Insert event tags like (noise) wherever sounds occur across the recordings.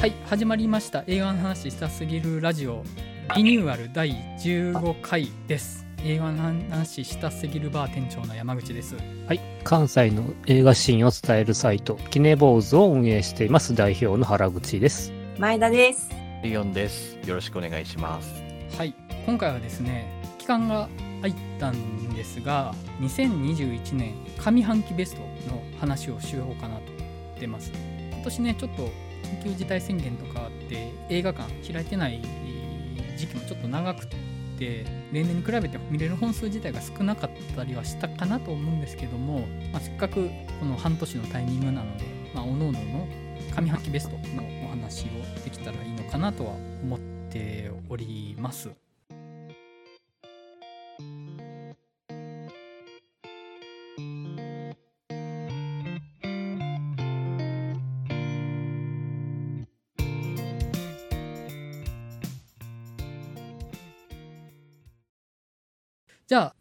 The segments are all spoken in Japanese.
はい始まりました映画の話したすぎるラジオリニューアル第15回です映画の話したすぎるバー店長の山口ですはい。関西の映画シーンを伝えるサイト、キネボーズを運営しています代表の原口です。前田です。リオンです。よろしくお願いします。はい今回はですね期間が空いたんですが2021年上半期ベストの話をしようかなと思ってます今年ねちょっと緊急事態宣言とかあって映画館開いてない時期もちょっと長くて例年に比べて見れる本数自体が少なかったりはしたかなと思うんですけども、まあ、せっかくこの半年のタイミングなので、まあ、各々の上半期ベストのお話をできたらいいのかなとは思っております。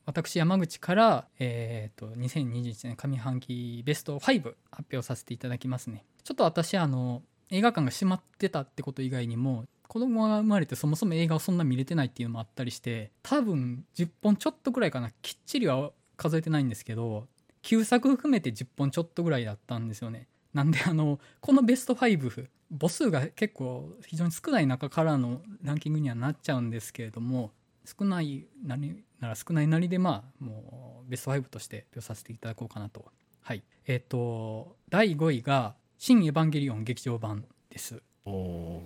私山口から、えー、と2021年上半期ベスト5発表させていただきますね。ちょっと私あの映画館が閉まってたってこと以外にも子供が生まれてそもそも映画をそんな見れてないっていうのもあったりして多分10本ちょっとぐらいかな。きっちりは数えてないんですけど9作含めて10本ちょっとぐらいだったんですよね。なんであのこのベスト5母数が結構非常に少ない中からのランキングにはなっちゃうんですけれども少ないなりなら少ないなりでまあもうベスト5として発表させていただこうかなと。はい。えっ、と第5位が「新エヴァンゲリオン劇場版」です。おお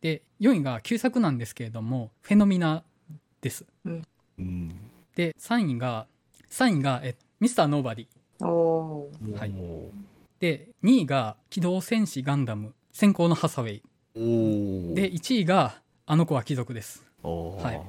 で4位が旧作なんですけれども「フェノミナ」です。ー。うん。で3位が3位がえミスターノーバディ。はい。おで2位が「機動戦士ガンダム先行のハサウェイ。お」で1位が「あの子は貴族」ですはい。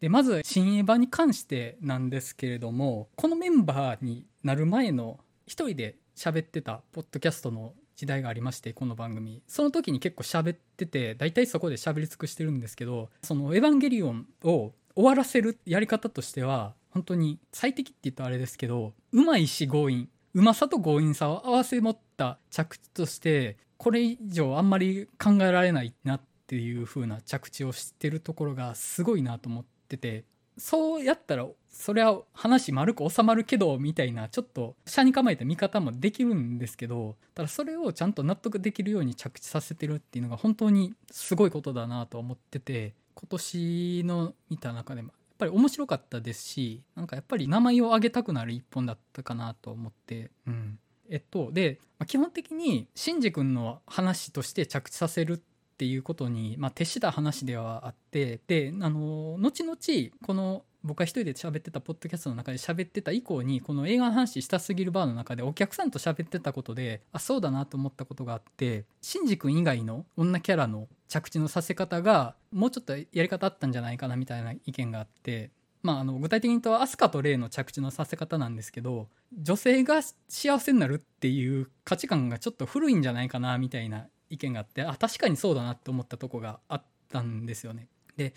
でまず新エヴァに関してなんですけれどもこのメンバーになる前の一人で喋ってたポッドキャストの時代がありましてこの番組。その時に結構喋ってて大体そこで喋り尽くしてるんですけどその「エヴァンゲリオン」を終わらせるやり方としては本当に最適って言うとあれですけどうまいし強引。うまさと強引さを合わせ持った着地としてこれ以上あんまり考えられないなっていう風な着地をしてるところがすごいなと思っててそうやったらそりゃ話丸く収まるけどみたいなちょっと下に構えた見方もできるんですけどただそれをちゃんと納得できるように着地させてるっていうのが本当にすごいことだなと思ってて今年の見た中でもやっぱり面白かったですしなんかやっぱり名前を挙げたくなる一本だったかなと思ってうん。えっとで、ま基本的にシンジ君の話として着地させるっていうことに、まあ、徹した話ではあってであの後々この僕が一人で喋ってたポッドキャストの中で喋ってた以降にこの映画の話したすぎるバーの中でお客さんと喋ってたことであそうだなと思ったことがあってシンジ君以外の女キャラの着地のさせ方がもうちょっとやり方あったんじゃないかなみたいな意見があってまあ、あの具体的に言うとアスカとレイの着地のさせ方なんですけど女性が幸せになるっていう価値観がちょっと古いんじゃないかなみたいな意見があってあ確かにそうだなって思ったとこがあったんですよね。で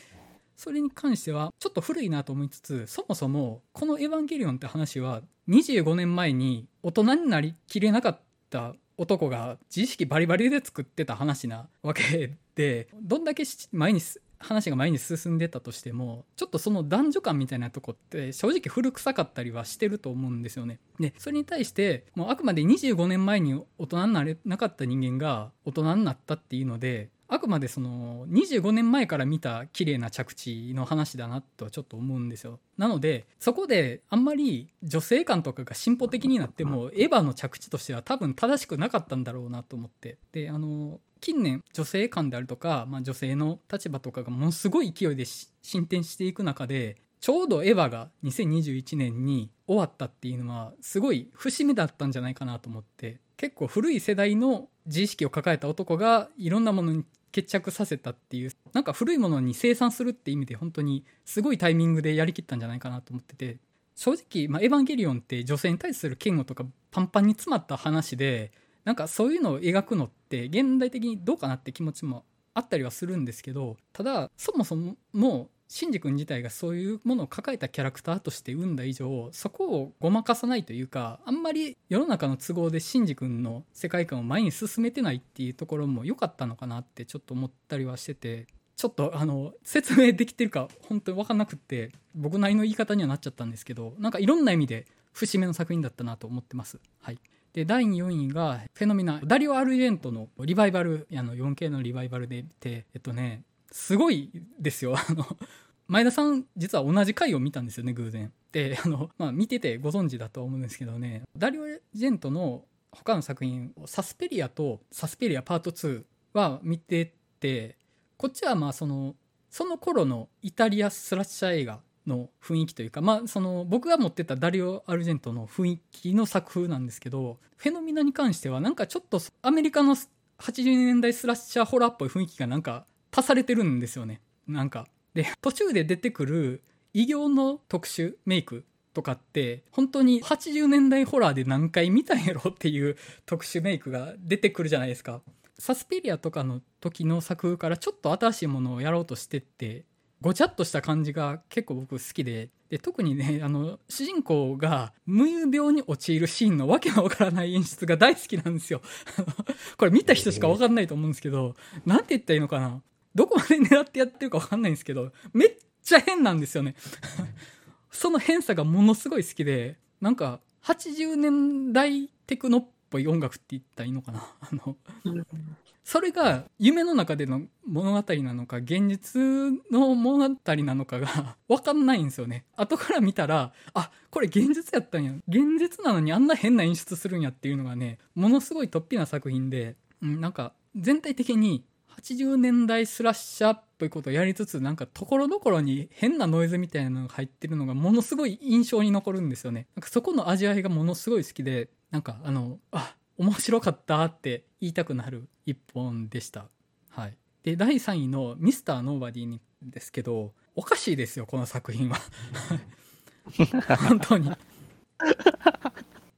それに関してはちょっと古いなと思いつつそもそもこの「エヴァンゲリオン」って話は25年前に大人になりきれなかった男が自意識バリバリで作ってた話なわけでどんだけし前に話が前に進んでたとしてもちょっとその男女間みたいなとこって正直古臭かったりはしてると思うんですよね。でそれに対してもうあくまで25年前に大人になれなかった人間が大人になったっていうのであくまでその25年前から見た綺麗な着地の話だなとはちょっと思うんですよ。なのでそこであんまり女性感とかが進歩的になってもエヴァの着地としては多分正しくなかったんだろうなと思って。であの近年女性観であるとか、まあ、女性の立場とかがものすごい勢いでし進展していく中でちょうどエヴァが2021年に終わったっていうのはすごい節目だったんじゃないかなと思って結構古い世代の自意識を抱えた男がいろんなものに決着させたっていうなんか古いものに生産するって意味で本当にすごいタイミングでやりきったんじゃないかなと思ってて正直、まあ、エヴァンゲリオンって女性に対する嫌悪とかパンパンに詰まった話でなんかそういうのを描くのって現代的にどうかなって気持ちもあったりはするんですけどただそもそもシンジ君自体がそういうものを抱えたキャラクターとして生んだ以上そこをごまかさないというかあんまり世の中の都合でシンジ君の世界観を前に進めてないっていうところも良かったのかなってちょっと思ったりはしててちょっとあの説明できてるか本当に分かんなくって僕なりの言い方にはなっちゃったんですけどなんかいろんな意味で節目の作品だったなと思ってます。はいで第4位がフェノミナダリオ・アルジェントのリバイバルあの 4K のリバイバルで見てえっとねすごいですよ。(laughs) あの前田さん実は同じ回を見たんですよね偶然。であの、まあ、見ててご存知だと思うんですけどね。ダリオ・ジェントの他の作品サスペリアとサスペリアパート2は見ててこっちはまあそのその頃のイタリアスラッシャー映画の雰囲気というか、まあ、その僕が持ってたダリオ・アルジェントの雰囲気の作風なんですけどフェノミナに関してはなんかちょっとアメリカの80年代スラッシャーホラーっぽい雰囲気がなんか足されてるんですよね。なんか。で途中で出てくる異形の特殊メイクとかって本当に80年代ホラーで何回見たんやろっていう特殊メイクが出てくるじゃないですか。サスペリアとかの時の作風からちょっと新しいものをやろうとしてってごちゃっとした感じが結構僕好きでで特にねあの主人公が無遊病に陥るシーンのわけのわからない演出が大好きなんですよ。(laughs) これ見た人しかわかんないと思うんですけど何て言ったらいいのかな。どこまで狙ってやってるかわかんないんですけどめっちゃ変なんですよね。(laughs) その変さがものすごい好きでなんか80年代テクノっぽい音楽って言ったらいいのかな。あのそれが夢の中での物語なのか現実の物語なのかが分かんないんですよね。後から見たらあこれ現実やったんや。現実なのにあんな変な演出するんやっていうのがねものすごい突飛な作品で、うん、なんか全体的に80年代スラッシャーっぽいことをやりつつなんかところどころに変なノイズみたいなのが入ってるのがものすごい印象に残るんですよねなんかそこの味わいがものすごい好きでなんかあのあ面白かったって言いたくなる一本でした。はい。で、第3位のミスターノーバディですけど、おかしいですよ、この作品は。(laughs) 本当に。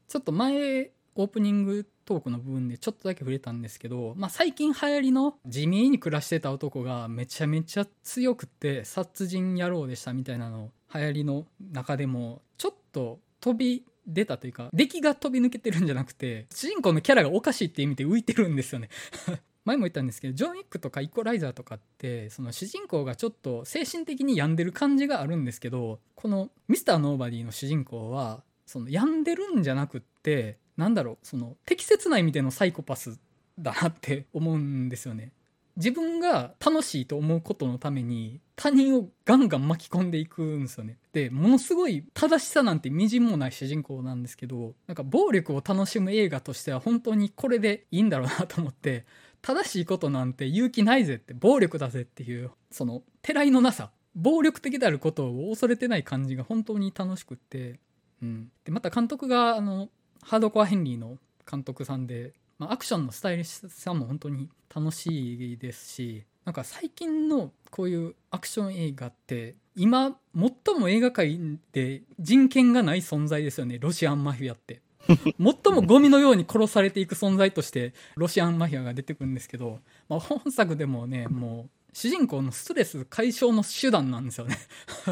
ちょっと前、オープニングトークの部分でちょっとだけ触れたんですけど、まあ、最近流行りの地味に暮らしてた男がめちゃめちゃ強くて殺人野郎でしたみたいなの流行りの中でもちょっと飛び出たというか出来が飛び抜けてるんじゃなくて主人公のキャラがおかしいっていう意味で浮いてるんですよね。(laughs) 前も言ったんですけどジョン・ウィックとかイコライザーとかってその主人公がちょっと精神的に病んでる感じがあるんですけどこのミスター・ノーバディの主人公はその病んでるんじゃなくってなんだろうその適切な意味でのサイコパスだなって思うんですよね自分が楽しいと思うことのために他人をガンガン巻き込んでいくんですよね。で、ものすごい正しさなんてみじんもない主人公なんですけど、なんか暴力を楽しむ映画としては本当にこれでいいんだろうなと思って、正しいことなんて勇気ないぜって、暴力だぜっていう、その、てらいのなさ、暴力的であることを恐れてない感じが本当に楽しくって、うん。で、また監督が、あの、ハードコアヘンリーの監督さんで、まあ、アクションのスタイリッシュさも本当に楽しいですしなんか最近のこういうアクション映画って今最も映画界で人権がない存在ですよね。ロシアンマフィアって。(laughs) 最もゴミのように殺されていく存在としてロシアンマフィアが出てくるんですけど、まあ、本作でもねもう主人公のストレス解消の手段なんですよね。(laughs)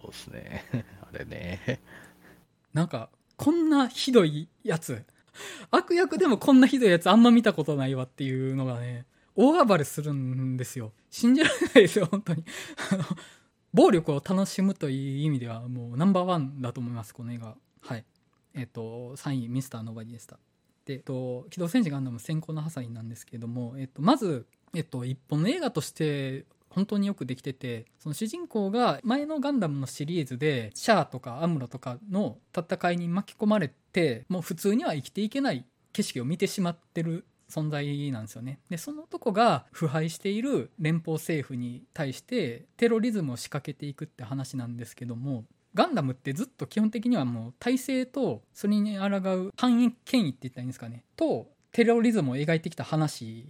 そうですね。(laughs) あれねなんかこんなひどいやつ悪役でもこんなひどいやつあんま見たことないわっていうのがね、大暴れするんですよ。信じられないですよ、本当に。(laughs) 暴力を楽しむという意味ではもうナンバーワンだと思います、この映画。はい。えっ、と、3位、ミスターノバディでした。で、えっと、機動戦士ガンダム先行のハサインなんですけれども、えっと、まず、えっと、一本の映画として本当によくできててその主人公が前のガンダムのシリーズでシャアとかアムロとかの戦いに巻き込まれてもう普通には生きていけない景色を見てしまってる存在なんですよね。でその男が腐敗している連邦政府に対してテロリズムを仕掛けていくって話なんですけどもガンダムってずっと基本的にはもう体制とそれに抗う反映権威って言ったらいいんですかねとテロリズムを描いてきた話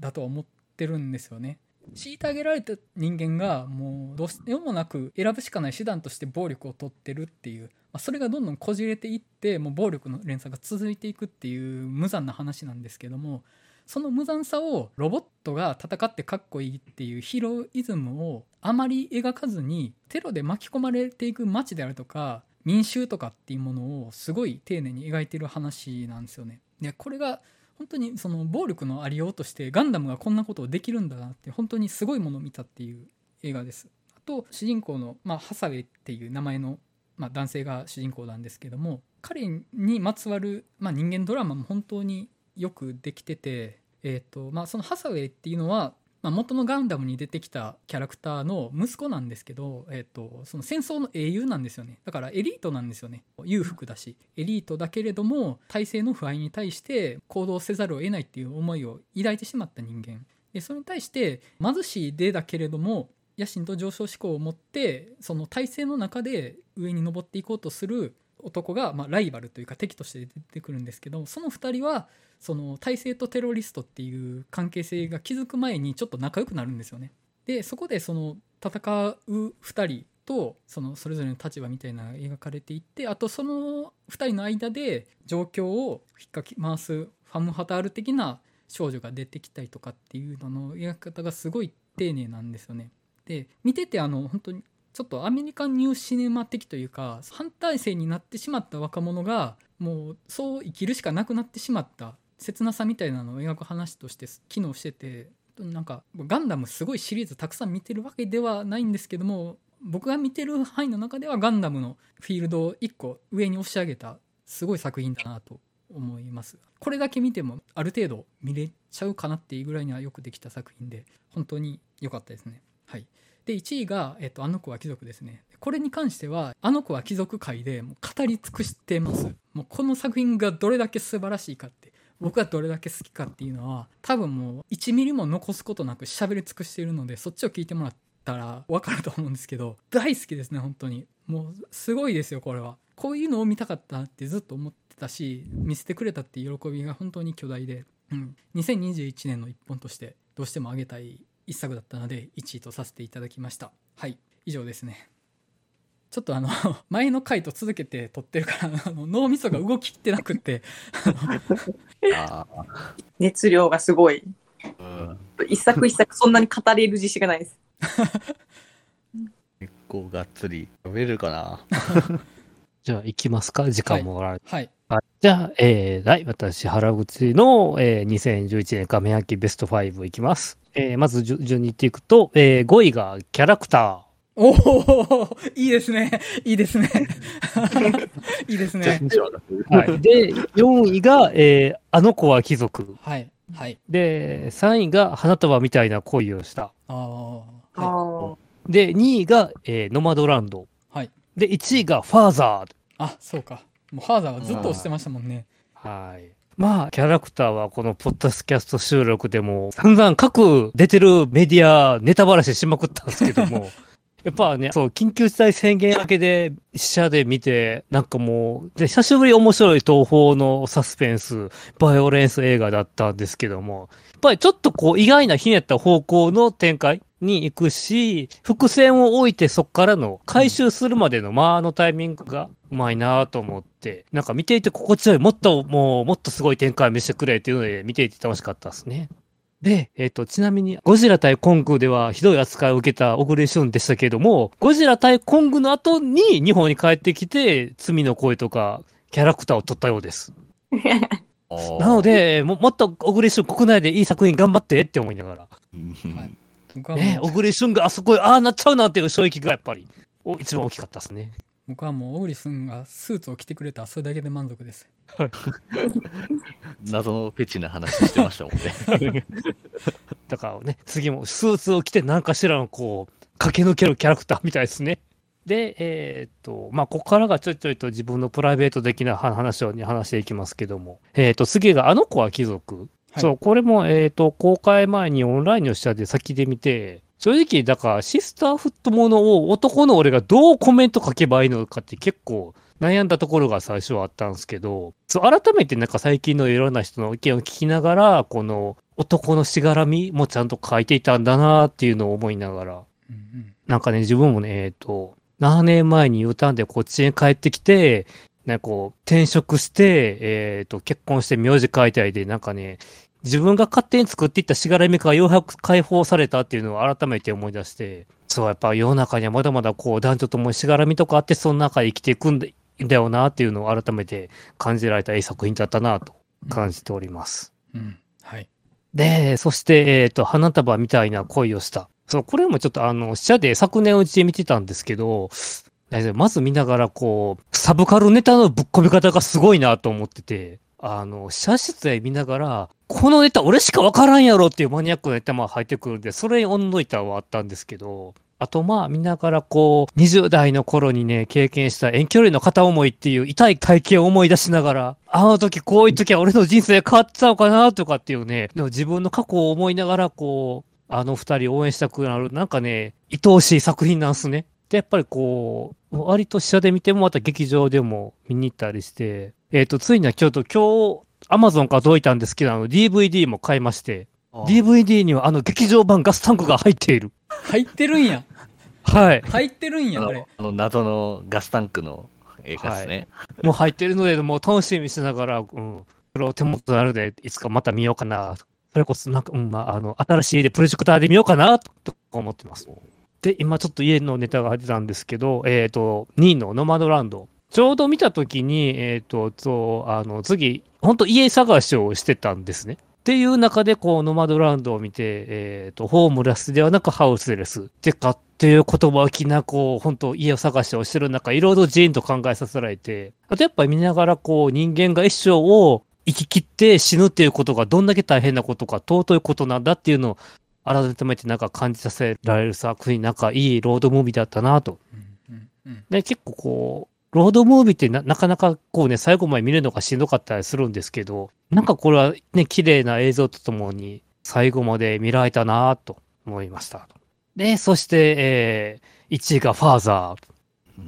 だとは思ってるんですよね。虐げられた人間がもうどうしようもなく選ぶしかない手段として暴力を取ってるっていう、まあ、それがどんどんこじれていってもう暴力の連鎖が続いていくっていう無残な話なんですけどもその無残さをロボットが戦ってかっこいいっていうヒロイズムをあまり描かずにテロで巻き込まれていく街であるとか民衆とかっていうものをすごい丁寧に描いてる話なんですよね。でこれが本当にその暴力のありようとしてガンダムがこんなことをできるんだなって本当にすごいものを見たっていう映画です。あと主人公の、まあ、ハサウェイっていう名前の、まあ、男性が主人公なんですけども彼にまつわる、まあ、人間ドラマも本当によくできてて、えーとまあ、そのハサウェイっていうのはまあ、元のガンダムに出てきたキャラクターの息子なんですけど、えーと、その戦争の英雄なんですよね。だからエリートなんですよね。裕福だし。エリートだけれども体制の腐敗に対して行動せざるを得ないっていう思いを抱いてしまった人間。でそれに対して貧しいでだけれども野心と上昇志向を持ってその体制の中で上に登っていこうとする男が、まあ、ライバルというか敵として出てくるんですけどその2人はその体制とテロリストっていう関係性が築く前にちょっと仲良くなるんですよね。でそこでその戦う2人とそのそれぞれの立場みたいなのが描かれていってあとその2人の間で状況を引っかき回すファム・ハタール的な少女が出てきたりとかっていうのの描き方がすごい丁寧なんですよね。で見ててあの本当にちょっとアメリカンニューシネマ的というか反体制になってしまった若者がもうそう生きるしかなくなってしまった切なさみたいなのを描く話として機能しててなんかガンダムすごいシリーズたくさん見てるわけではないんですけども僕が見てる範囲の中ではガンダムのフィールドを1個上に押し上げたすごい作品だなと思います。これだけ見てもある程度見れちゃうかなっていうぐらいにはよくできた作品で本当に良かったですね。はい。で1位が、えっと、あの子は貴族ですね。これに関してはあの子は貴族界でもう語り尽くしてます。もうこの作品がどれだけ素晴らしいかって僕がどれだけ好きかっていうのは多分もう1ミリも残すことなく喋り尽くしているのでそっちを聞いてもらったら分かると思うんですけど大好きですね本当に。もうすごいですよこれは。こういうのを見たかったってずっと思ってたし見せてくれたっていう喜びが本当に巨大で、うん、2021年の一本としてどうしてもあげたい一作だったので1位とさせていただきました。はい。以上ですね。ちょっとあの (laughs) 前の回と続けて撮ってるからあの脳みそが動ききってなくって。(laughs) あ熱量がすごい。ーうん。一作一作そんなに語れる自信がないです。結構がっつり読めるかな。(laughs) じゃあ行きますか？時間もおられてはい。はいじゃあ、えー、はい、私、原口の、えー、2011年上半期ベスト5いきます。えー、まず順順に言っていくと、えー、5位がキャラクタおおいいですねいいですね (laughs) いいですねー。はい。で、4位が、えー、あの子は貴族。はいはいで、3位が花束みたいな恋をした。ああはあで、2位が、えー、ノマドランド。いはいで、1位がファーザー。あそうかもうファーザーはずっと押してましたもんねはい。まあ、キャラクターはこのポッドキャスト収録でも散々各出てるメディアネタバラシしまくったんですけども、(laughs) やっぱね、そう、緊急事態宣言明けで、試写で見て、なんかもう、で、久しぶり面白い東宝のサスペンス、バイオレンス映画だったんですけども、やっぱりちょっとこう、意外なひねった方向の展開に行くし、伏線を置いてそっからの回収するまでの間のタイミングがうまいなと思って、なんか見ていて心地よい、もっともう、もっとすごい展開見せてくれっていうので、見ていて楽しかったですね。で、えっ、と、ちなみに、ゴジラ対コングではひどい扱いを受けた小栗旬でしたけれども、ゴジラ対コングの後に日本に帰ってきて、罪の声とか、キャラクターを取ったようです。(laughs) なの、で、ももっと小栗旬国内でいい作品頑張ってって思いながら。はい僕はもうね、小栗旬があそこへああなっちゃうなっていう衝撃がやっぱり、お一番大きかったですね。僕はもう小栗旬がスーツを着てくれたそれだけで満足です (laughs) 謎のフェチな話してましたもんね。(laughs) だからね、次もスーツを着て何かしらのこう、駆け抜けるキャラクターみたいですね。で、えーっと、まあ、ここからがちょいちょいと自分のプライベート的な話話を話していきますけども、えーっと、次があの子は貴族。はい。そう、これも、えーっと、公開前にオンラインの下で先で見て、正直、だから、シスターフットものを男の俺がどうコメント書けばいいのかって結構悩んだところが最初はあったんですけど、そう、改めてなんか最近のいろんな人の意見を聞きながら、この男のしがらみもちゃんと書いていたんだなっていうのを思いながら、うんうん。なんかね、自分もね、えっ、と、7年前に U ターンでこっちに帰ってきて、なんかこう、転職して、えっ、と、結婚して名字変えたりで、なんかね、自分が勝手に作っていったしがらみがようやく解放されたっていうのを改めて思い出して、そう、やっぱ世の中にはまだまだこう男女ともしがらみとかあって、その中で生きていくんだだよなっていうのを改めて感じられたいい作品だったなと感じております。うん。はい。で、そして、えっ、と、花束みたいな恋をした。そう、これもちょっとあの、社で昨年うちで見てたんですけど、まず見ながらこう、サブカルネタのぶっ込み方がすごいなと思ってて、あの、社室で見ながら、このネタ俺しかわからんやろっていうマニアックなネタも入ってくるんで、それに温の板はあったんですけど、あとまあ見ながらこう、20代の頃にね、経験した遠距離の片思いっていう痛い体験を思い出しながら、あの時こういう時は俺の人生変わってたのかなとかっていうね、でも自分の過去を思いながらこう、あの二人応援したくなる、なんかね、愛おしい作品なんすね。で、やっぱりこう、割と試写で見てもまた劇場でも見に行ったりして、えっ、と、ついにはちょっと今日、アマゾンから届いたんですけど、あの DVD も買いまして、DVD にはあの劇場版ガスタンクが入っている。入ってるんや。はい。入ってるんや、あれあの。あの謎のガスタンクの映画ですね。もう入ってるので、もう楽しみにしながら、うん。それを手元にあるで、いつかまた見ようかな。それこそ、なんか、うん、まあ、あの、新しい家でプロジェクターで見ようかな、と思ってます。で、今ちょっと家のネタが出たんですけど、えっ、と、2位のノマドランド。ちょうど見たときに、えっ、と、そう、あの、次、本当家探しをしてたんですね。っていう中で、こう、ノマドランドを見て、えっ、と、ホームレスではなくハウスレスっ。てか、っていう言葉をきな、こう、本当家を探しをしてる中、いろいろジーンと考えさせられて、あとやっぱ見ながら、こう、人間が一生を生き切って死ぬっていうことがどんだけ大変なことか、尊いことなんだっていうのを、改めてなんか感じさせられる作品、なんかいいロードムービーだったなと。で、結構こう、ロードムービーってななかなかこうね、最後まで見るのがしんどかったりするんですけど、なんかこれはね、綺麗な映像とともに最後まで見られたなと思いました。で、そして、えー、1位がファーザー。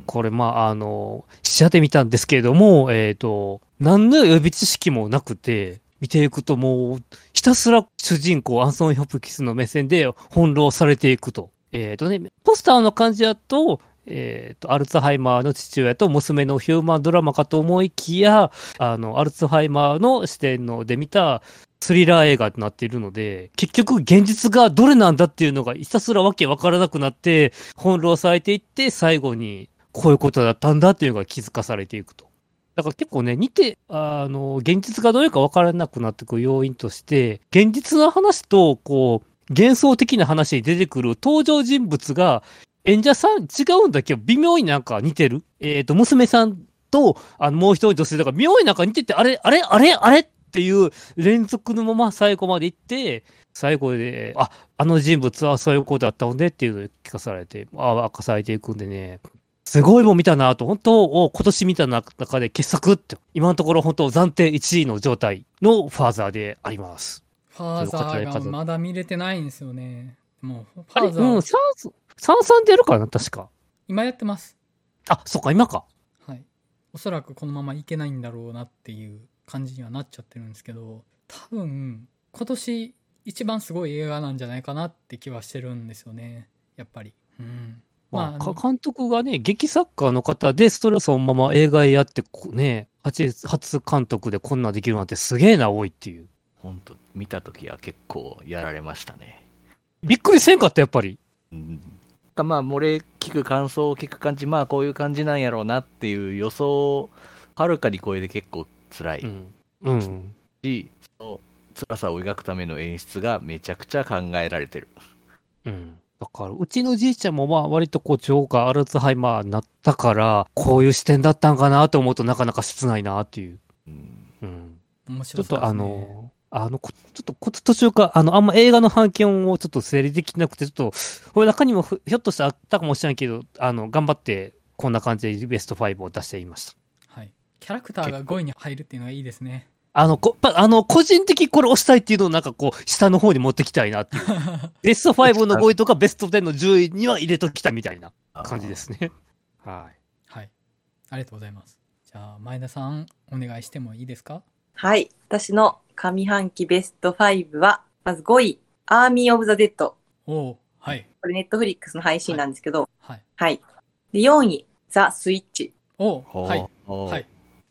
これ、まあ、あの、試写で見たんですけれども、えっ、と、何の予備知識もなくて、見ていくともう、ひたすら主人公アンソン・ヒョプキスの目線で翻弄されていくと。えっ、とね、ポスターの感じだと、えっ、と、アルツハイマーの父親と娘のヒューマンドラマかと思いきや、あの、アルツハイマーの視点ので見たスリラー映画となっているので、結局現実がどれなんだっていうのがひたすらわけわからなくなって、翻弄されていって、最後にこういうことだったんだっていうのが気づかされていくと。だから結構ね、似て、あの、現実がどれかわからなくなってくる要因として、現実の話と、こう、幻想的な話に出てくる登場人物が、演者さん違うんだけど、微妙になんか似てる。えっ、と、娘さんと、あの、もう一人女性だから、妙になんか似てて、あれ、あれ、あれ、あれっていう連続のまま最後まで行って、最後で、あ、あの人物はそういう子だったのでっていうのを聞かされて、あ明かされていくんでね、すごいもん見たなと、本当を今年見た中で傑作って、今のところ本当暫定1位の状態のファーザーであります。ファーザーがまだ見れてないんですよね。もう、ファーザうん、ー、三三三でやるかな確か。今やってます。あ、そっか、今か。はい。おそらくこのままいけないんだろうなっていう感じにはなっちゃってるんですけど、多分、今年一番すごい映画なんじゃないかなって気はしてるんですよね。やっぱり。うん。まあ、まあか監督がね、劇作家の方で、ストレスをまま映画やって、ね、初初監督でこんなんできるなんてすげえな、多いっていう。本当見たときは結構やられましたね。びっくりせんかった、やっぱり。うん。かまあ、漏れ聞く感想を聞く感じ、まあ、こういう感じなんやろうなっていう予想をはるかに超えて結構辛い。うん。うん。し、その辛さを描くための演出がめちゃくちゃ考えられてる。うん。だから、うちのじいちゃんもまあ、割とこう、腸がアルツハイマーになったから、こういう視点だったんかなと思うとなかなか切ないなっていう。うん。うん。面ちょっとあの、あの、こちょっとこ途中か、あの、あんま映画の判件をちょっと整理できなくて、ちょっと、これ中にもふひょっとしてあったかもしれないけど、あの、頑張って、こんな感じでベスト5を出していました。はい。キャラクターが5位に入るっていうのがいいですね。あの、こぱあの、個人的にこれ押したいっていうのをなんかこう、下の方に持ってきたいなっていう。(laughs) ベスト5の5位とかベスト10の10位には入れときたいみたいな感じですね。(laughs) はい。はい。ありがとうございます。じゃあ、前田さん、お願いしてもいいですか？はい。私の上半期ベスト5は、まず5位、アーミー・オブ・ザ・デッド。おおはい。これネットフリックスの配信なんですけど、はい。はい。で、4位、ザ・スイッチ。おおはい。はい。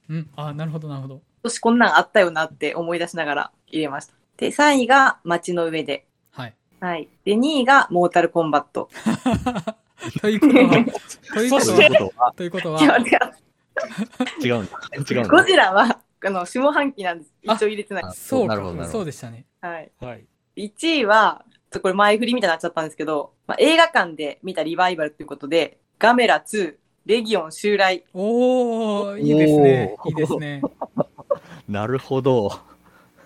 うん。あ、なるほど、なるほど。今年こんなんあったよなって思い出しながら入れました。で、3位が街の上で。はい。はい。で、2位がモータルコンバット。(laughs) ということは、(laughs) ということは、こということは、違う。違うんだ。違うんだ。ゴジラは、あの、下半期なんです。一応入れてない。あそうか、なるほどそうでしたね。はい。はい。1位は、ちょっとこれ前振りみたいになっちゃったんですけど、まあ、映画館で見たリバイバルということで、ガメラ2、レギオン襲来。おー、いいですね。いいですね。なるほど。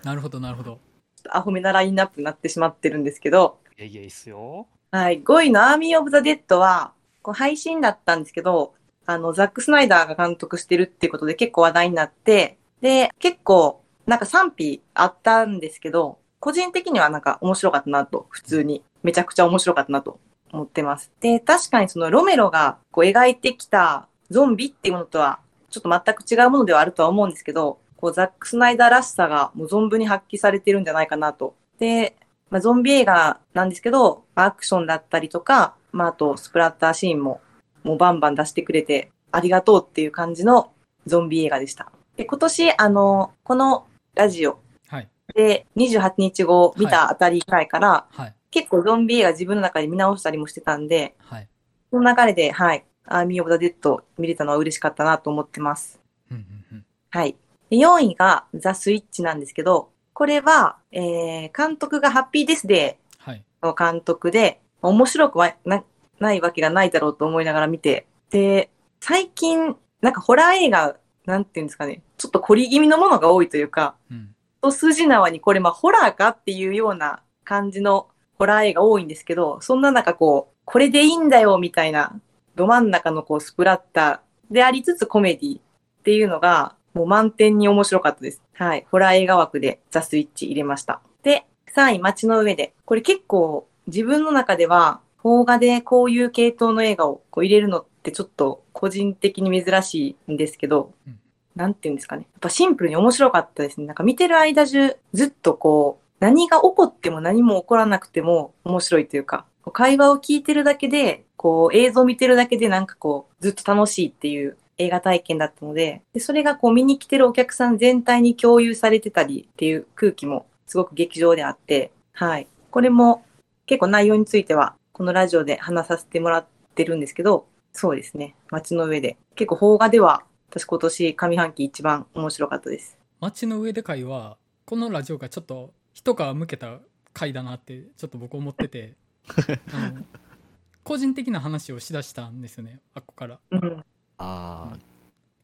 なるほど、なるほど。ちょっとアホめなラインナップになってしまってるんですけど、いやいや、いいっすよ。はい。5位のアーミー・オブ・ザ・デッドは、こう配信だったんですけど、あの、ザック・スナイダーが監督してるっていうことで結構話題になって、で、結構、なんか賛否あったんですけど、個人的にはなんか面白かったなと、普通に。めちゃくちゃ面白かったなと思ってます。で、確かにそのロメロがこう描いてきたゾンビっていうものとは、ちょっと全く違うものではあるとは思うんですけど、こうザック・スナイダーらしさがもう存分に発揮されてるんじゃないかなと。で、まあ、ゾンビ映画なんですけど、まあアクションだったりとか、まあ、あとスプラッターシーンももうバンバン出してくれてありがとうっていう感じのゾンビ映画でした。で、今年、あの、このラジオはい。で28日後見たあたりくらいから、はい。結構ゾンビ映画自分の中で見直したりもしてたんで、はい。その流れで、はい、アーミー・オブ・ザ・デッド見れたのは嬉しかったなと思ってます。うんうんうん。はい。で4位がザ・スイッチなんですけど、これは、えー、監督がハッピーデスデーはい。の監督で、面白くはなないわけがないだろうと思いながら見て、で、最近、なんかホラー映画、なんていうんですかね、ちょっと凝り気味のものが多いというか、うん。一筋縄にこれまあホラーかっていうような感じのホラー映画多いんですけど、そんな中こう、これでいいんだよみたいな、ど真ん中のこうスプラッターでありつつコメディっていうのが、もう満点に面白かったです。はい。ホラー映画枠でザ・スイッチ入れました。で、3位、街の上で。これ結構自分の中では、邦画でこういう系統の映画をこう入れるのってちょっと個人的に珍しいんですけど、うんなんていうんですかね。やっぱシンプルに面白かったですね。なんか見てる間中、ずっとこう、何が起こっても何も起こらなくても面白いというか、会話を聞いてるだけで、こう映像を見てるだけでなんかこう、ずっと楽しいっていう映画体験だったので、でそれがこう見に来てるお客さん全体に共有されてたりっていう空気もすごく劇場であって、はい。これも結構内容については、このラジオで話させてもらってるんですけど、そうですね。街の上で。結構邦画では、私今年上半期一番面白かったです。街の上で会は、このラジオがちょっと一皮向けた回だなってちょっと僕思ってて、(laughs) 個人的な話をしだしたんですよね、あっこから。うん。ああ、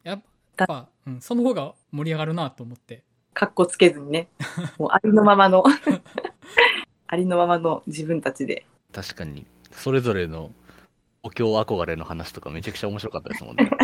やっぱ、うん、その方が盛り上がるなと思って。かっこつけずにね。(laughs) もうありのままの、(laughs) ありのままの自分たちで。確かに、それぞれのお経憧れの話とかめちゃくちゃ面白かったですもんね。(laughs)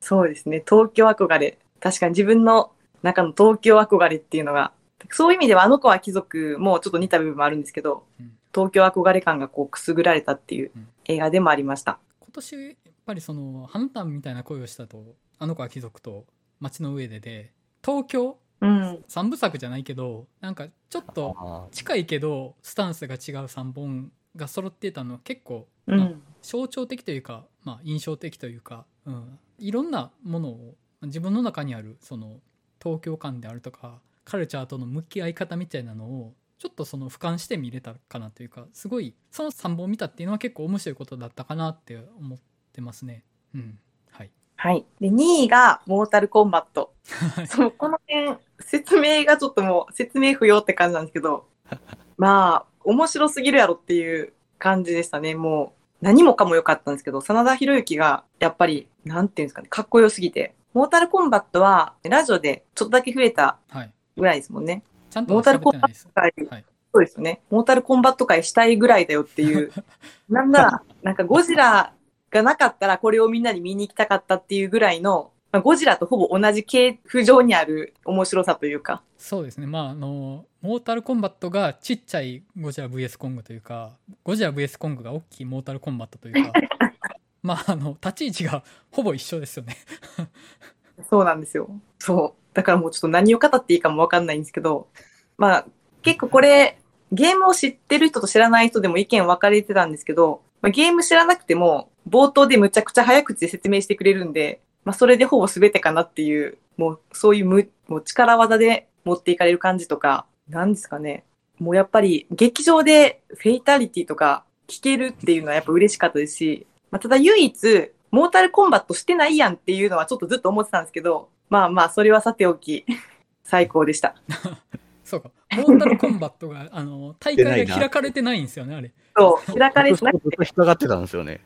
そうですね。東京憧れ。確かに自分の中の東京憧れっていうのが、そういう意味ではあの子は貴族もちょっと似た部分もあるんですけど、うん東京憧れ感がこうくすぐられたっていううん映画でもありました。今年、やっぱりその、花壇みたいな声をしたと、あの子は貴族と街の上でで、東京うん。三部作じゃないけど、なんかちょっとあ近いけど、スタンスが違う3本が揃ってたのは結構うん。象徴的というか、まあ、印象的というか、うん、いろんなものを自分の中にあるその東京感であるとかカルチャーとの向き合い方みたいなのをちょっとその俯瞰して見れたかなというかすごいその3本見たっていうのは結構面白いことだったかなって思ってますね。うん、はい。はい。で、2位がモータルコンバット。そう、この辺、説明がちょっともう説明不要って感じなんですけど、(laughs) まあ、面白すぎるやろっていう感じでしたね。もう、何もかも良かったんですけど、真田広之が、やっぱり、なんていうんですかね、かっこよすぎて。モータルコンバットは、ラジオでちょっとだけ増えたはい。ぐらいですもんね。ちゃんとモータル喋ってないです。はい。はい。そうですよね。モータルコンバット会したいぐらいだよっていう。(laughs) なんなら、なんかゴジラがなかったらこれをみんなに見に行きたかったっていうぐらいの、まあ、ゴジラとほぼ同じ系譜上にある面白さというか。そうですね。まあ、あの、モータルコンバットがちっちゃいゴジラ VS コングというか、ゴジラ VS コングが大きいモータルコンバットというか、(laughs) まあ、あの、立ち位置がほぼ一緒ですよね。そうなんですよ。そう。だからもうちょっと何を語っていいかもわかんないんですけど、まあ、結構これ、ゲームを知ってる人と知らない人でも意見分かれてたんですけど、まあ、ゲーム知らなくても、冒頭でむちゃくちゃ早口で説明してくれるんで、まあ、それでほぼ全てかなっていう、もうそういうむもう力技で持っていかれる感じとか、なんですかね。もうやっぱり劇場でフェイタリティとか聞けるっていうのはやっぱ嬉しかったですし、まあ、ただ唯一、モータルコンバットしてないやんっていうのはちょっとずっと思ってたんですけど、まあまあ、それはさておき、最高でした。そうか。モータルコンバットが、あの、大会が開かれてないんですよね、あれ。そう、開かれてなくずっと引っかかってたんですよね。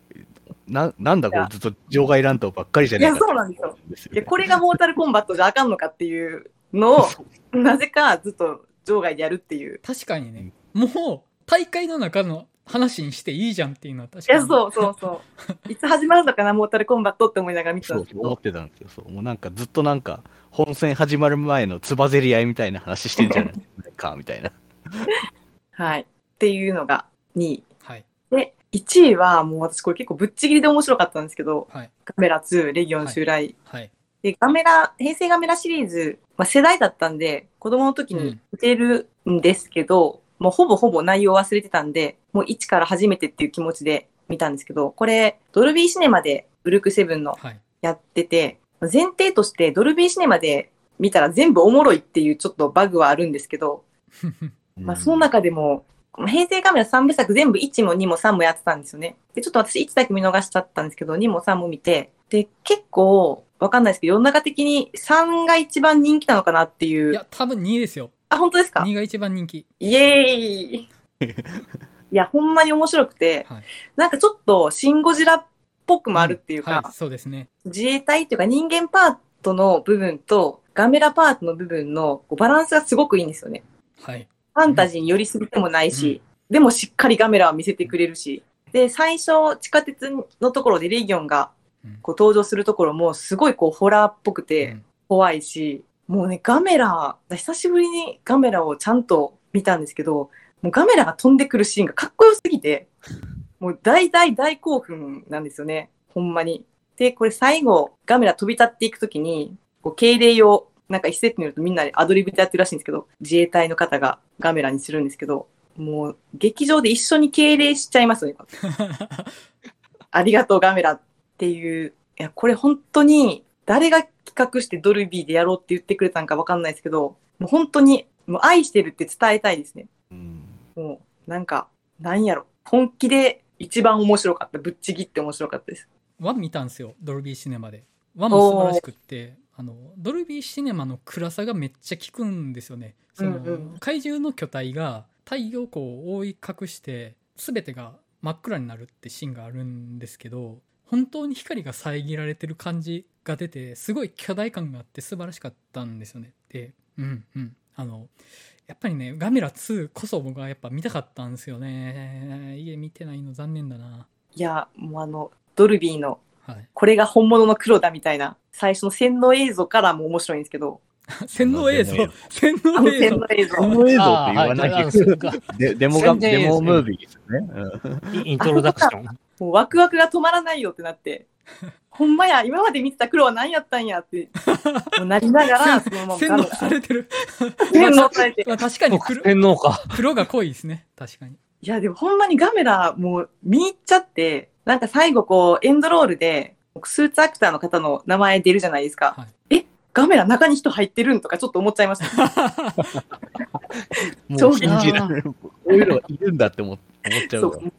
ななんだこれずっと場外乱闘ばっかりじゃいや、ないかそうなんですよ。ですよいや、これがモータルコンバットじゃあかんのかっていうのを、なぜかずっと場外でやるっていう。確かにね、もう、大会の中の話にしていいじゃんっていうのは確いや、かに。そうそうそう。(laughs) いつ始まるのかな、モータルコンバットって思いながら見てたんそうですけど。思ってたんですよ。そうもうなんかずっとなんか、本戦始まる前のつばぜり合いみたいな話してんじゃないか、みたいな。(laughs) はい。っていうのが2位。はい。で、1位はもう私これ結構ぶっちぎりで面白かったんですけど、はい。ガメラ2、レギオン襲来。はい。で、ガメラ、平成ガメラシリーズ、まあ、世代だったんで、子供の時に見てるんですけど、もうほぼほぼ内容忘れてたんで、もう1から初めてっていう気持ちで見たんですけど、これ、ドルビーシネマでブルックセブンのはい。やってて、前提としてドルビーシネマで見たら全部おもろいっていうちょっとバグはあるんですけど、(laughs) まあその中でも、平成カメラ3部作全部1も2も3もやってたんですよね。で、ちょっと私1だけ見逃しちゃったんですけど、2も3も見て、で、結構わかんないですけど、世の中的に3が一番人気なのかなっていう。いや、多分2位ですよ。あ、本当ですか？2位が一番人気。イエーイ (laughs) いや、ほんまに面白くて、はいなんかちょっとシンゴジラっぽくもあるっていうか、はい、そうですね。自衛隊っていうか人間パートの部分とガメラパートの部分のこうバランスがすごくいいんですよね。はい。ファンタジーに寄りすぎてもないし、でもしっかりガメラは見せてくれるし。で、最初地下鉄のところでレギオンがうんこう登場するところもすごいこうホラーっぽくてうん怖いし、もうね、ガメラ、久しぶりにガメラをちゃんと見たんですけど、もうガメラが飛んでくるシーンがかっこよすぎて、もう大大大興奮なんですよね。ほんまに。で、これ最後、ガメラ飛び立っていくときに、こう敬礼を、なんか一説によるとみんなでアドリブでやってるらしいんですけど、自衛隊の方がガメラにするんですけど、もう劇場で一緒に敬礼しちゃいますよね。(laughs) ありがとうガメラっていう。いや、これ本当に誰が企画してドルビーでやろうって言ってくれたんかわかんないですけど、もう本当にもう愛してるって伝えたいですね。うんもうなんか、なんやろ。本気で一番面白かった。ぶっちぎって面白かったです。ワン見たんですよ。ドルビーシネマで。ワンも素晴らしくってあのドルビーシネマの暗さがめっちゃ効くんですよね。その、うん。うん怪獣の巨体が太陽光を覆い隠して全てが真っ暗になるってシーンがあるんですけど本当に光が遮られてる感じが出てすごい巨大感があって素晴らしかったんですよね。でうんうん。あのやっぱりねガメラ2こそ僕はやっぱ見たかったんですよね。家見てないの残念だな。いや、もうあの、ドルビーの、はい。これが本物の黒だみたいな、最初の洗脳映像からも面白いんですけど、(laughs) 洗脳映像？洗脳映像？洗脳映像。って言わないあーはいけど、あのでデモが、デモムービーですよね。イントロダクション？もうワクワクが止まらないよってなって、(laughs) ほんまや、今まで見てた黒は何やったんやって、(laughs) もうなりながら、そのまま洗脳されてる洗脳されて。まあ確かに黒天皇か。黒が濃いですね確かにいや、でもほんまにガメラ、もう見入っちゃって、なんか最後こう、エンドロールで、スーツアクターの方の名前出るじゃないですか。はえガメラ中に人入ってるんとかちょっと思っちゃいました。(laughs) もう信じられる。こういうのがいるんだって思思っちゃうう。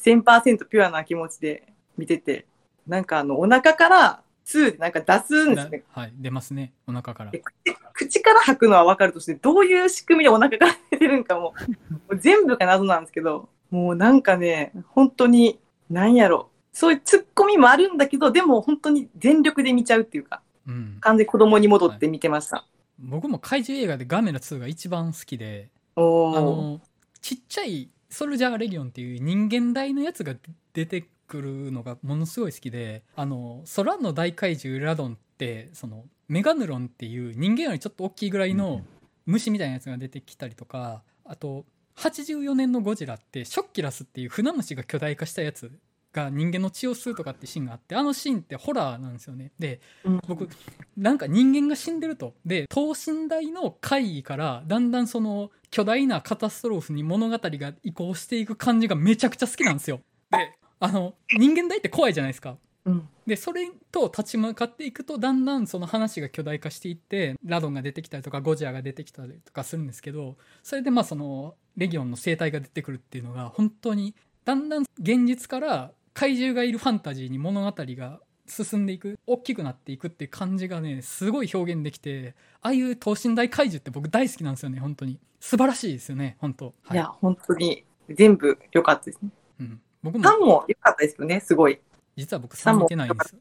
1000%ピュアな気持ちで見てて、なんかあの、お腹から、2でなんか出すんですね。はい出ますねお腹からで口口から吐くのは分かるとして、どういう仕組みでお腹から出てるんかも、(laughs) もう全部が謎なんですけど、もうなんかね、本当に、なんやろ。そういうツッコミもあるんだけど、でも本当に全力で見ちゃうっていうか、うん完全に子供に戻って見てました。僕も怪獣映画でガメラ2が一番好きで。あのちっちゃいソルジャーレギオンっていう人間大のやつが出てくるのがものすごい好きであの空の大怪獣ラドンってそのメガヌロンっていう人間よりちょっと大きいぐらいの虫みたいなやつが出てきたりとかあと84年のゴジラってショッキラスっていう船虫が巨大化したやつが人間の血を吸うとかってシーンがあってあのシーンってホラーなんですよね。でうん。僕なんか人間が死んでるとで等身大の怪異からだんだんその巨大なカタストローフに物語が移行していく感じがめちゃくちゃ好きなんですよ。であの人間大って怖いじゃないですか。うん。でそれと立ち向かっていくとだんだんその話が巨大化していってラドンが出てきたりとかゴジラが出てきたりとかするんですけどそれでまあそのレギオンの生態が出てくるっていうのが本当にだんだん現実から怪獣がいるファンタジーに物語が進んでいく大きくなっていくっていう感じがねすごい表現できてああいう等身大怪獣って僕大好きなんですよね。本当に。素晴らしいですよね本当、はいや、本当に全部良かったですね。うん、僕も3も良かったですよね、すごい。実は僕3見てないんです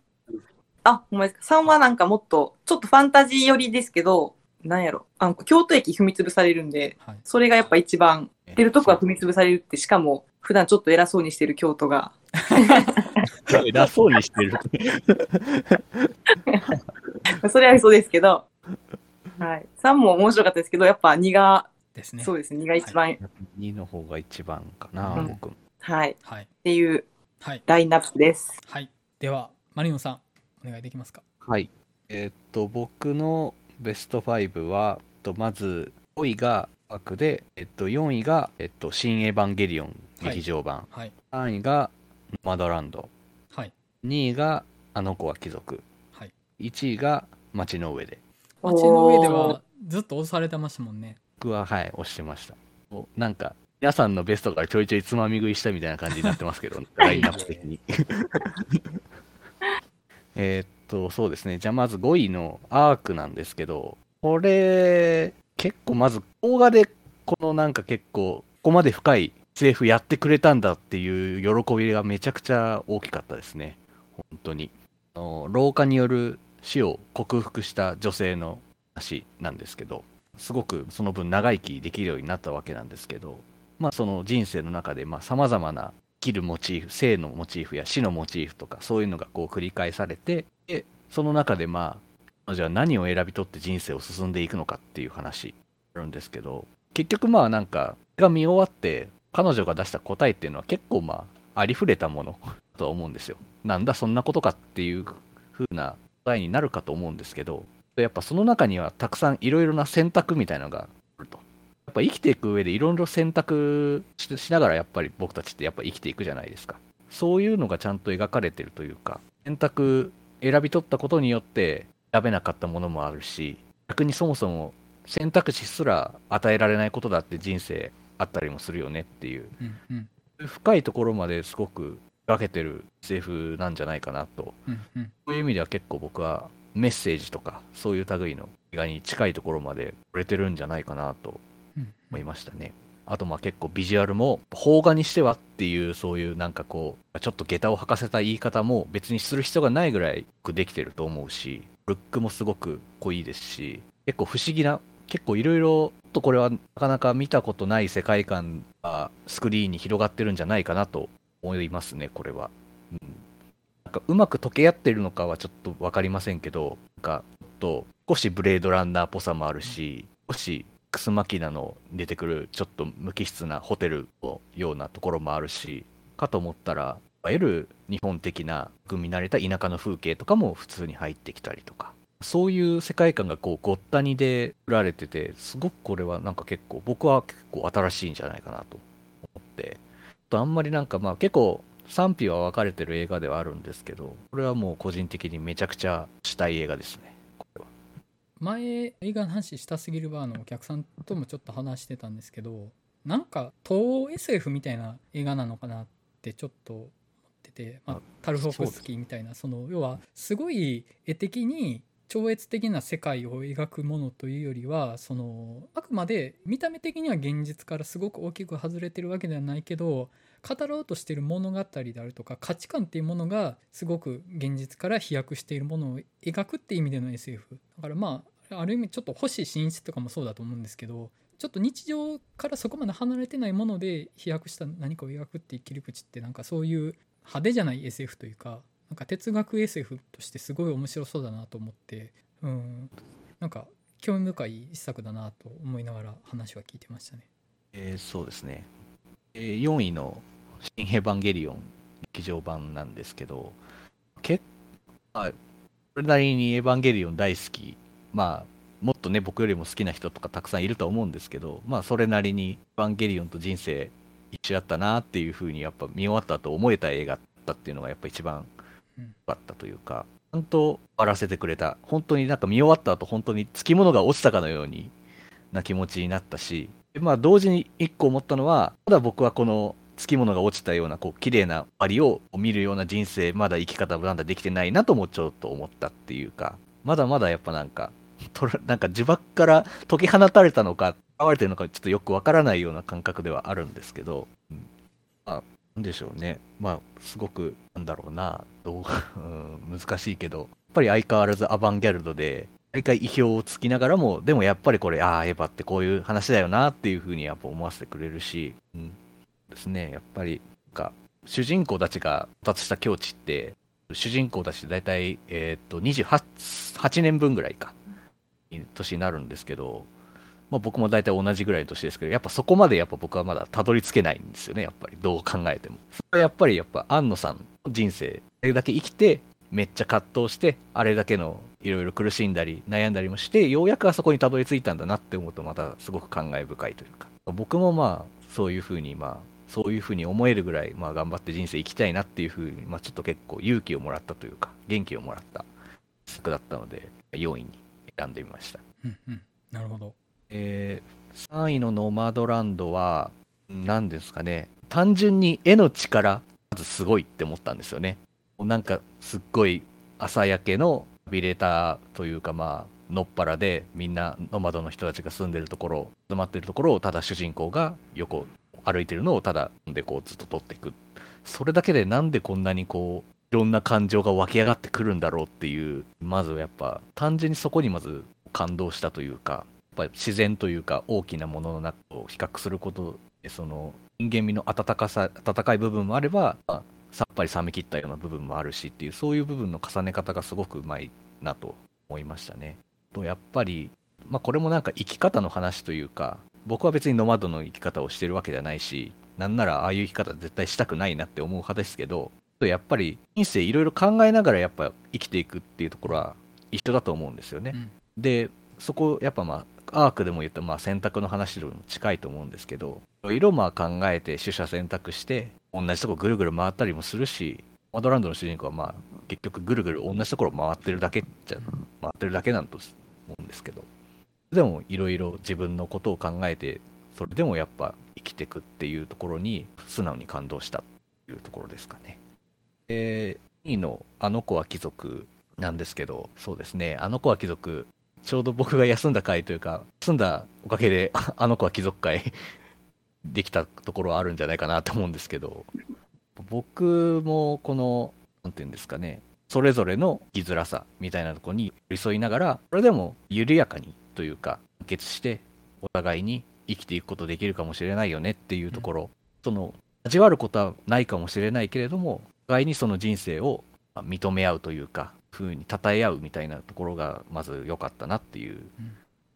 あ、ほんまですか。3はなんかもっと、ちょっとファンタジー寄りですけど、なんやろ。あの、京都駅踏み潰されるんで、はいそれがやっぱ一番、出るとこは踏み潰されるって、しかも、普段ちょっと偉そうにしてる京都が、(laughs) 偉そうにしてる。(laughs) それはそうですけど、はい。3も面白かったですけど、やっぱ2が、ですねそうですね、2が一番、はい。2の方が一番かな、うん僕も。っはい。ていうはい。ラインナップです。はい。ではマリノさんお願いできますか？はい。えーっと、僕のベスト5は、えっとまず5位が枠で、えっと、4位が、えっと、新エヴァンゲリオン劇場版、はい。3位がノマドランド、はい。2位があの子は貴族、はい。1位が街の上で。街の上ではずっと押されてましたもんね。僕は、はい、押してました。おなんか、皆さんのベストからちょいちょいつまみ食いしたみたいな感じになってますけど、(laughs) ラインナップ的に。(laughs) えーっと、そうですね。じゃあまず5位のアークなんですけど、これ、結構まず動画でこのなんか結構、ここまで深い SF やってくれたんだっていう喜びがめちゃくちゃ大きかったですね。本当に。あの老化による死を克服した女性の話なんですけど、すごくその分長生きできるようになったわけなんですけど、まあその人生の中でさまざまな生きるモチーフ、生のモチーフや死のモチーフとかそういうのがこう繰り返されて、でその中でまあ、じゃあ何を選び取って人生を進んでいくのかっていう話あるんですけど、結局まあなんか、が見終わって彼女が出した答えっていうのは結構まあありふれたもの (laughs) とは思うんですよ。なんだそんなことかっていう風な答えになるかと思うんですけど、やっぱその中にはたくさんいろいろな選択みたいなのが。ぱ生きていく上でいろいろ選択ししながらやっぱり僕たちってやっぱ生きていくじゃないですか。そういうのがちゃんと描かれてるというか、選択選び取ったことによって選べなかったものもあるし、逆にそもそも選択肢すら与えられないことだって人生あったりもするよねっていう、うんうん。深いところまですごく描けてる SF なんじゃないかなと。うんうん。そういう意味では結構僕はメッセージとかそういう類の映画に近いところまで触れてるんじゃないかなとうん思いましたね。あとまあ結構ビジュアルも邦画にしてはっていうそういうなんかこうちょっと下駄を履かせた言い方も別にする必要がないぐらいできてると思うしルックもすごく濃いですし結構不思議な結構いろいろとこれはなかなか見たことない世界観がスクリーンに広がってるんじゃないかなと思いますねこれは。うんなんかうまく溶け合ってるのかはちょっと分かりませんけど、なんかちょっと少しブレードランナーっぽさもあるし、少しクスマキナの出てくるちょっと無機質なホテルのようなところもあるし、かと思ったら、いわゆる日本的な見慣れた田舎の風景とかも普通に入ってきたりとか、そういう世界観がこうごったにで売られてて、すごくこれはなんか結構、僕は結構新しいんじゃないかなと思って、とあんまりなんかまあ結構賛否は分かれてる映画ではあるんですけど、これはもう個人的にめちゃくちゃしたい映画ですね。前映画の話したすぎるバーのお客さんともちょっと話してたんですけどなんか東 SF みたいな映画なのかなってちょっと思ってて、まああ、タルホフスキーみたいなその要はすごい絵的に超越的な世界を描くものというよりはそのあくまで見た目的には現実からすごく大きく外れてるわけではないけど語ろうとしている物語であるとか価値観っていうものがすごく現実から飛躍しているものを描くっていう意味での SF だからまあある意味ちょっと星新一とかもそうだと思うんですけどちょっと日常からそこまで離れてないもので飛躍した何かを描くっていう切り口ってなんかそういう派手じゃない SF というかなんか哲学 SF としてすごい面白そうだなと思ってうんなんか興味深い一作だなと思いながら話は聞いてましたね。えーそうですね。えー4位の新エヴァンゲリオン劇場版なんですけど、結構、それなりにエヴァンゲリオン大好き、まあ、もっとね、僕よりも好きな人とかたくさんいると思うんですけど、まあ、それなりにエヴァンゲリオンと人生一緒だったなっていうふうに、やっぱ見終わった後思えた映画だったっていうのがやっぱ一番うん。よかったというか、ちゃんと終わらせてくれた。本当になんか見終わった後、本当につきものが落ちたかのようにな気持ちになったし、でまあ同時に一個思ったのは、まだ僕はこのつきものが落ちたような、こう、綺麗な終わりを見るような人生、まだ生き方まだできてないなともちょっと思ったっていうか、まだまだやっぱなんか、とらなんか呪縛から解き放たれたのか、現れてるのかちょっとよくわからないような感覚ではあるんですけど、うんまあ、なんでしょうね。まあ、すごく、なんだろうな、どう、うん、難しいけど、やっぱり相変わらずアバンギャルドで、毎回意表をつきながらも、でもやっぱりこれ、ああ、エヴァってこういう話だよなっていうふうにやっぱ思わせてくれるし、うん、ですね、やっぱり、か、主人公たちが到達した境地って、主人公たち大体、えーっと、28 8年分ぐらいか、年になるんですけど、まあ、僕も大体同じぐらいの年ですけど、やっぱそこまでやっぱ僕はまだたどり着けないんですよね、やっぱり。どう考えても。それはやっぱりやっぱ安野さんの人生、だけ生きて、めっちゃ葛藤して、あれだけのいろいろ苦しんだり悩んだりもして、ようやくあそこにたどり着いたんだなって思うと、またすごく感慨深いというか。僕もまあ、そういうふうにまあ、そういうふうに思えるぐらい、まあ頑張って人生生きたいなっていうふうに、まあちょっと結構勇気をもらったというか、元気をもらった作だったので、4位に選んでみました。うんうんなるほどえー3位のノマドランドは、何ですかね、単純に絵の力、まずすごいって思ったんですよね。なんか、すっごい朝焼けのビレーターというか、まあ、のっぱらで、みんなノマドの人たちが住んでるところ、集まってるところを、ただ主人公が横歩いてるのを、ただ、でこうずっと撮っていく。それだけでなんでこんなにこう、いろんな感情が湧き上がってくるんだろうっていう、まずやっぱ、単純にそこにまず感動したというか、やっぱ自然というか大きなものの中を比較することでその人間味の温かさ温かい部分もあれば、まあさっぱり冷め切ったような部分もあるしっていうそういう部分の重ね方がすごくうまいなと思いましたね。とやっぱり、まあ、これもなんか生き方の話というか僕は別にノマドの生き方をしてるわけじゃないしなんならああいう生き方絶対したくないなって思う派ですけどやっぱり人生いろいろ考えながらやっぱ生きていくっていうところは一緒だと思うんですよね。うんでそこやっぱまあアークでも言ったまあ選択の話とも近いと思うんですけどいろいろまあ考えて取捨選択して同じとこぐるぐる回ったりもするしマドランドの主人公はまあ結局ぐるぐる同じところ回ってるだけじゃ回ってるだけなんと思うんですけど。でもいろいろ自分のことを考えてそれでもやっぱ生きてくっていうところに素直に感動したっていうところですかね。え2位のあの子は貴族なんですけど、そうですね、あの子は貴族、ちょうど僕が休んだ回というか、休んだおかげで、ああの子は貴族会できたところはあるんじゃないかなと思うんですけど、僕もこの、なんていうんですかね、それぞれの生きづらさみたいなとこに寄り添いながら、それでも緩やかにというか、団結して、お互いに生きていくことできるかもしれないよねっていうところ、その、味わることはないかもしれないけれども、お互いにその人生を認め合うというか、風に称え合うみたいなところがまず良かったなっていう。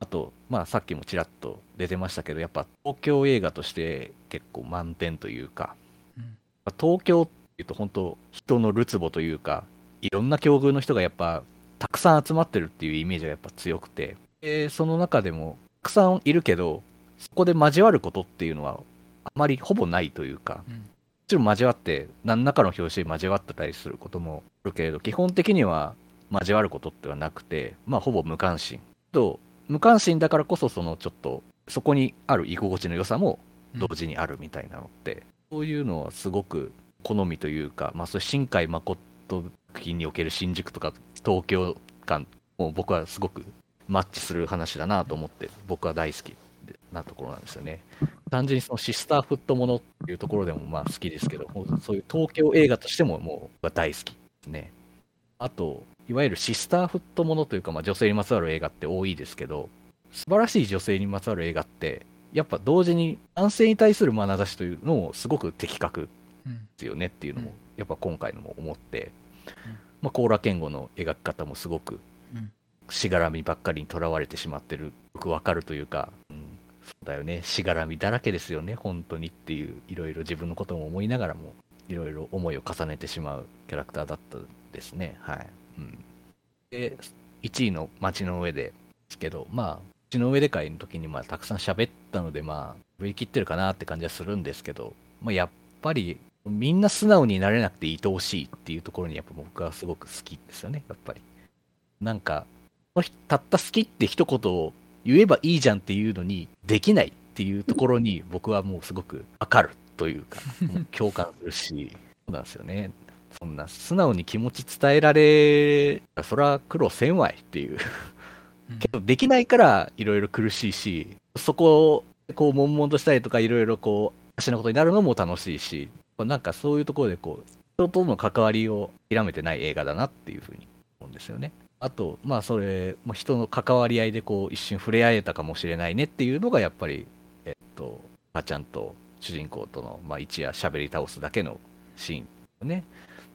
あと、まあさっきもちらっと出てましたけど、やっぱ東京映画として結構満点というか、うんまあ東京っていうと本当人のるつぼというか、いろんな境遇の人がやっぱたくさん集まってるっていうイメージがやっぱ強くて、でその中でもたくさんいるけど、そこで交わることっていうのはあまりほぼないというか、うんもちろん交わって、何らかの表紙で交わってたりすることもあるけれど、基本的には交わることってはなくて、まあ、ほぼ無関心。と、無関心だからこそ、そのちょっと、そこにある居心地の良さも同時にあるみたいなのって、そういうのはすごく好みというか、まあ、それ新海誠作品における新宿とか東京感も僕はすごくマッチする話だなと思って、僕は大好きなところなんですよね。単純にそのシスターフットものっていうところでもまあ好きですけど、そういう東京映画としてももう大好きですね。あと、いわゆるシスターフットものというか、まあ、女性にまつわる映画って多いですけど、素晴らしい女性にまつわる映画って、やっぱ同時に男性に対する眼差しというのもすごく的確うんですよねっていうのもうん、やっぱ今回のも思ってうん、まあ、コーラ健吾の描き方もすごくうん。しがらみばっかりにとらわれてしまってる、よくわかるというか、うん、そうだよね、しがらみだらけですよね、本当にっていう、いろいろ自分のことも思いながらも、いろいろ思いを重ねてしまうキャラクターだったですね。はい。で、1位の街の上でですけど、まあ、街の上で会の時にまあたくさん喋ったので、まあ、振り切ってるかなって感じはするんですけど、まあ、やっぱりみんな素直になれなくて愛おしいっていうところにやっぱ僕はすごく好きですよね、やっぱり。なんか、たった好きって一言を言えばいいじゃんっていうのに、できないっていうところに僕はもうすごくわかるというか、共感するし、(laughs) そうなんですよね。そんな素直に気持ち伝えられ、そら苦労せんわいっていう。うんけどできないからいろいろ苦しいし、そこをこう悶々としたりとかいろいろこう、足なことになるのも楽しいし、なんかそういうところでこう、人との関わりを諦めてない映画だなっていうふうに思うんですよね。あと、まあそれ、まあ人の関わり合いでこう一瞬触れ合えたかもしれないねっていうのがやっぱり、えっと、母ちゃんと主人公との、まあ一夜喋り倒すだけのシーンね。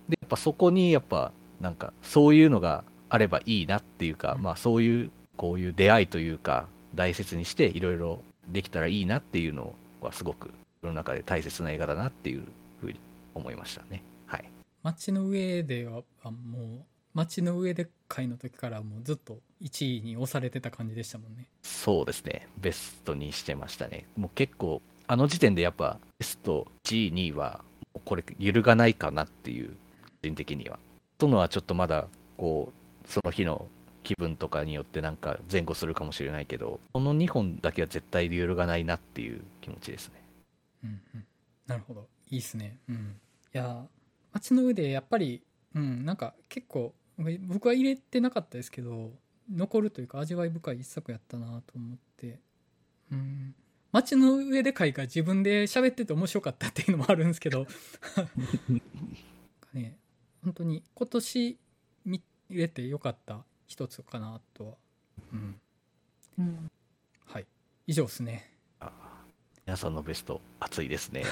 で、やっぱそこにやっぱなんかそういうのがあればいいなっていうか、まあそういうこういう出会いというか大切にしていろいろできたらいいなっていうのはすごく世の中で大切な映画だなっていうふうに思いましたね。はい。街の上ではあもう街の上で会の時からもうずっと1位に押されてた感じでしたもんねそうですね。ベストにしてましたね。もう結構あの時点でやっぱベスト1位、2位はこれ揺るがないかなっていう個人的には。とのはちょっとまだこうその日の気分とかによってなんか前後するかもしれないけど、この2本だけは絶対揺るがないなっていう気持ちですね。うんうん。なるほど。いいっすね。うん。いや街の上でやっぱりうんなんか結構僕は入れてなかったですけど残るというか味わい深い一作やったなと思って。うん。街の上で会が自分で喋ってて面白かったっていうのもあるんですけど。(laughs) ね本当に今年見れてよかった一つかなとはうんうんはい以上ですね皆さんのベスト熱いですね。い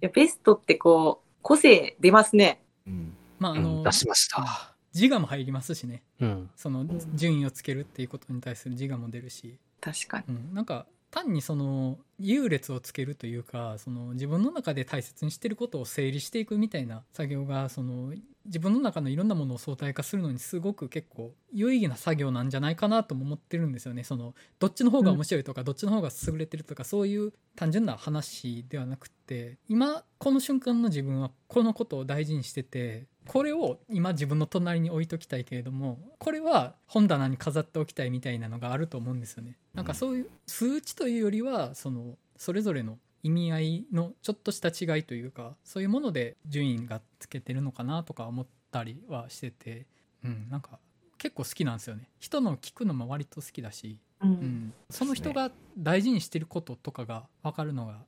やベストってこう、個性出ますね。うん、まああの、うん出しました。自我も入りますしねうん。その順位をつけるっていうことに対する自我も出るし、確かに。うん、なんか単にその優劣をつけるというかその自分の中で大切にしてることを整理していくみたいな作業がその自分の中のいろんなものを相対化するのにすごく結構有意義な作業なんじゃないかなとも思ってるんですよね。そのどっちの方が面白いとか、どっちの方が優れてるとかそういう単純な話ではなくって今この瞬間の自分はこのことを大事にしててこれを今自分の隣に置いときたいけれどもこれは本棚に飾っておきたいみたいなのがあると思うんですよね。なんかそういう数値というよりはそのそれぞれの意味合いのちょっとした違いというかそういうもので順位がつけてるのかなとか思ったりはしててうんなんか結構好きなんですよね。人の聞くのも割と好きだし、う。うんん、その人が大事にしてることとかが分かるのが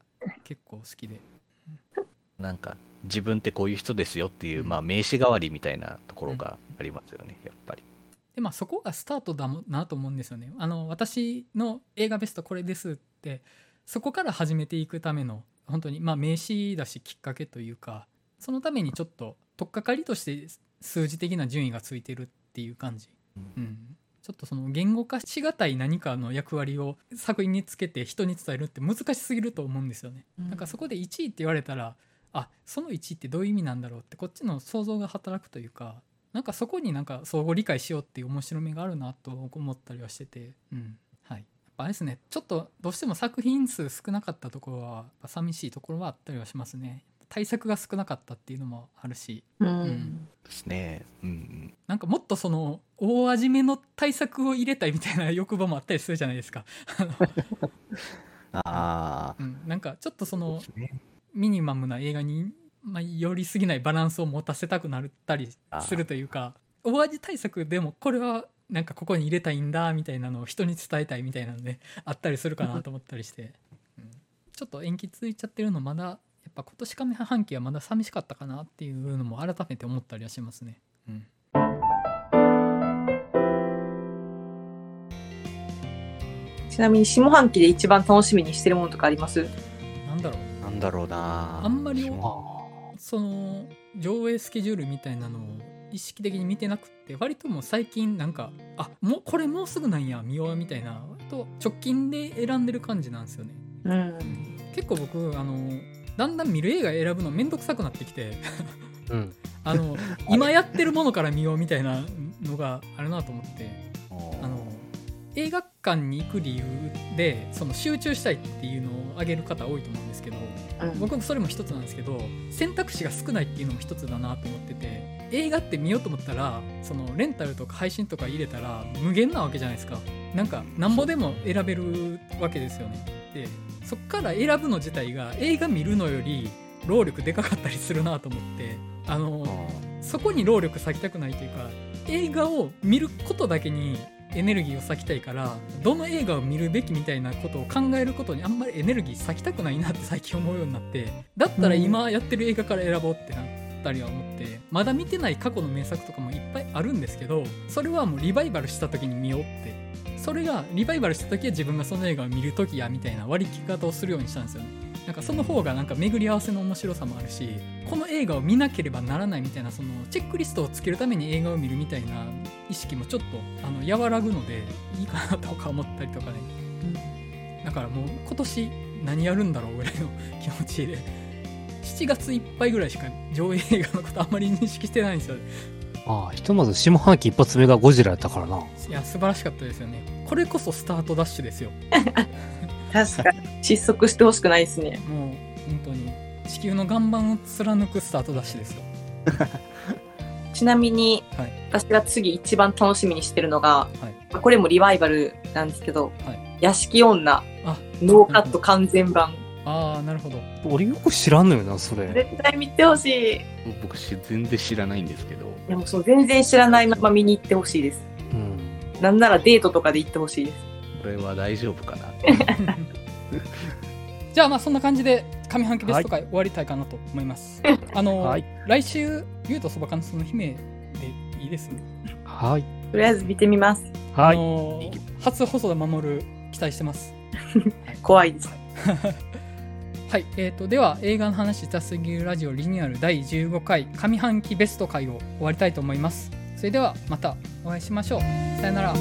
結構好きで。なんか自分ってこういう人ですよっていう、うん。まあ、名刺代わりみたいなところがありますよね、やっぱり。でまあそこがスタートだもなと思うんですよね。あの私の映画ベストこれですってそこから始めていくための本当にまあ名詞だしきっかけというかそのためにちょっと取っかかりとして数字的な順位がついてるっていう感じ、うん、ちょっとその言語化しがたい何かの役割を作品につけて人に伝えるって難しすぎると思うんですよね。なんかそこで1位って言われたらあその1位ってどういう意味なんだろうってこっちの想像が働くというかなんかそこになんか相互理解しようっていう面白みがあるなと思ったりはしてて、うん。はい、やっぱあれですね。ちょっとどうしても作品数少なかったところはやっぱ寂しいところはあったりはしますね。対策が少なかったっていうのもあるし。うん。ん。ですね。うんうん。なんかもっとその大味めの対策を入れたいみたいな欲望もあったりするじゃないですか、あの。(laughs) あうん、なんかちょっとそあ。のねミニマムな映画に、まあ、寄りすぎないバランスを持たせたくなったりするというか大味対策でもこれはなんかここに入れたいんだみたいなのを人に伝えたいみたいなのであったりするかなと思ったりして、うん。ちょっと延期続いちゃってるのまだやっぱ今年上半期はまだ寂しかったかなっていうのも改めて思ったりはしますね。うん。ちなみに下半期で一番楽しみにしてるものとかあります？なんだろうな。あんまりまその上映スケジュールみたいなのを意識的に見てなくって割ともう最近なんかあもうこれもうすぐなんや見ようみたいな割と直近で選んでる感じなんですよね。うん。結構僕あのだんだん見る映画選ぶのめんどくさくなってきてあ、うん。(laughs) あの (laughs) 今やってるものから見ようみたいなのがあるなと思ってあの映画館に行く理由でその集中したいっていうのを挙げる方多いと思うんですけどうん。僕もそれも一つなんですけど選択肢が少ないっていうのも一つだなと思ってて映画って見ようと思ったらそのレンタルとか配信とか入れたら無限なわけじゃないですか。なんかなんぼでも選べるわけですよね。でそっから選ぶの自体が映画見るのより労力でかかったりするなと思ってあのそこに労力割きたくないというか映画を見ることだけにエネルギーを割きたいからどの映画を見るべきみたいなことを考えることにあんまりエネルギー割きたくないなって最近思うようになってだったら今やってる映画から選ぼうってなったりは思ってまだ見てない過去の名作とかもいっぱいあるんですけどそれはもうリバイバルした時に見ようって。それがリバイバルした時は自分がその映画を見る時やみたいな割り切り方をするようにしたんですよね。なんかその方がなんか巡り合わせの面白さもあるしこの映画を見なければならないみたいなそのチェックリストをつけるために映画を見るみたいな意識もちょっとあの和らぐのでいいかなとか思ったりとかね、だからもう今年何やるんだろうぐらいの気持ちで。7月いっぱいぐらいしか上映映画のことあんまり認識してないんですよ。ああ、ひとまず下半期一発目がゴジラやったからな。いや素晴らしかったですよね。これこそスタートダッシュですよ (laughs) 確かに。失速してほしくないですね。もう本当に地球の岩盤を貫くスタートダッシュですよ (laughs) ちなみに、はい私が次一番楽しみにしてるのが、はいこれもリバイバルなんですけど、はい屋敷女、あノーカット完全版。ああなるほど俺よく知らんのよな、それ。絶対見てほしい。い僕し全然知らないんですけど、やもうそう全然知らないまま見に行ってほしいです。うん。なんならデートとかで行ってほしいです。これは大丈夫かな (laughs) じゃあまあそんな感じで上半期ベスト回終わりたいかなと思います、あの、はい。来週ゆうとそばかんその姫でいいですね。はい。とりあえず見てみます。はい。初細田守期待してます。(laughs) 怖いです。(laughs) はい、えー、とでは映画の話したすぎるラジオリニューアル第15回上半期ベスト回を終わりたいと思います。それではまたお会いしましょう。さよなら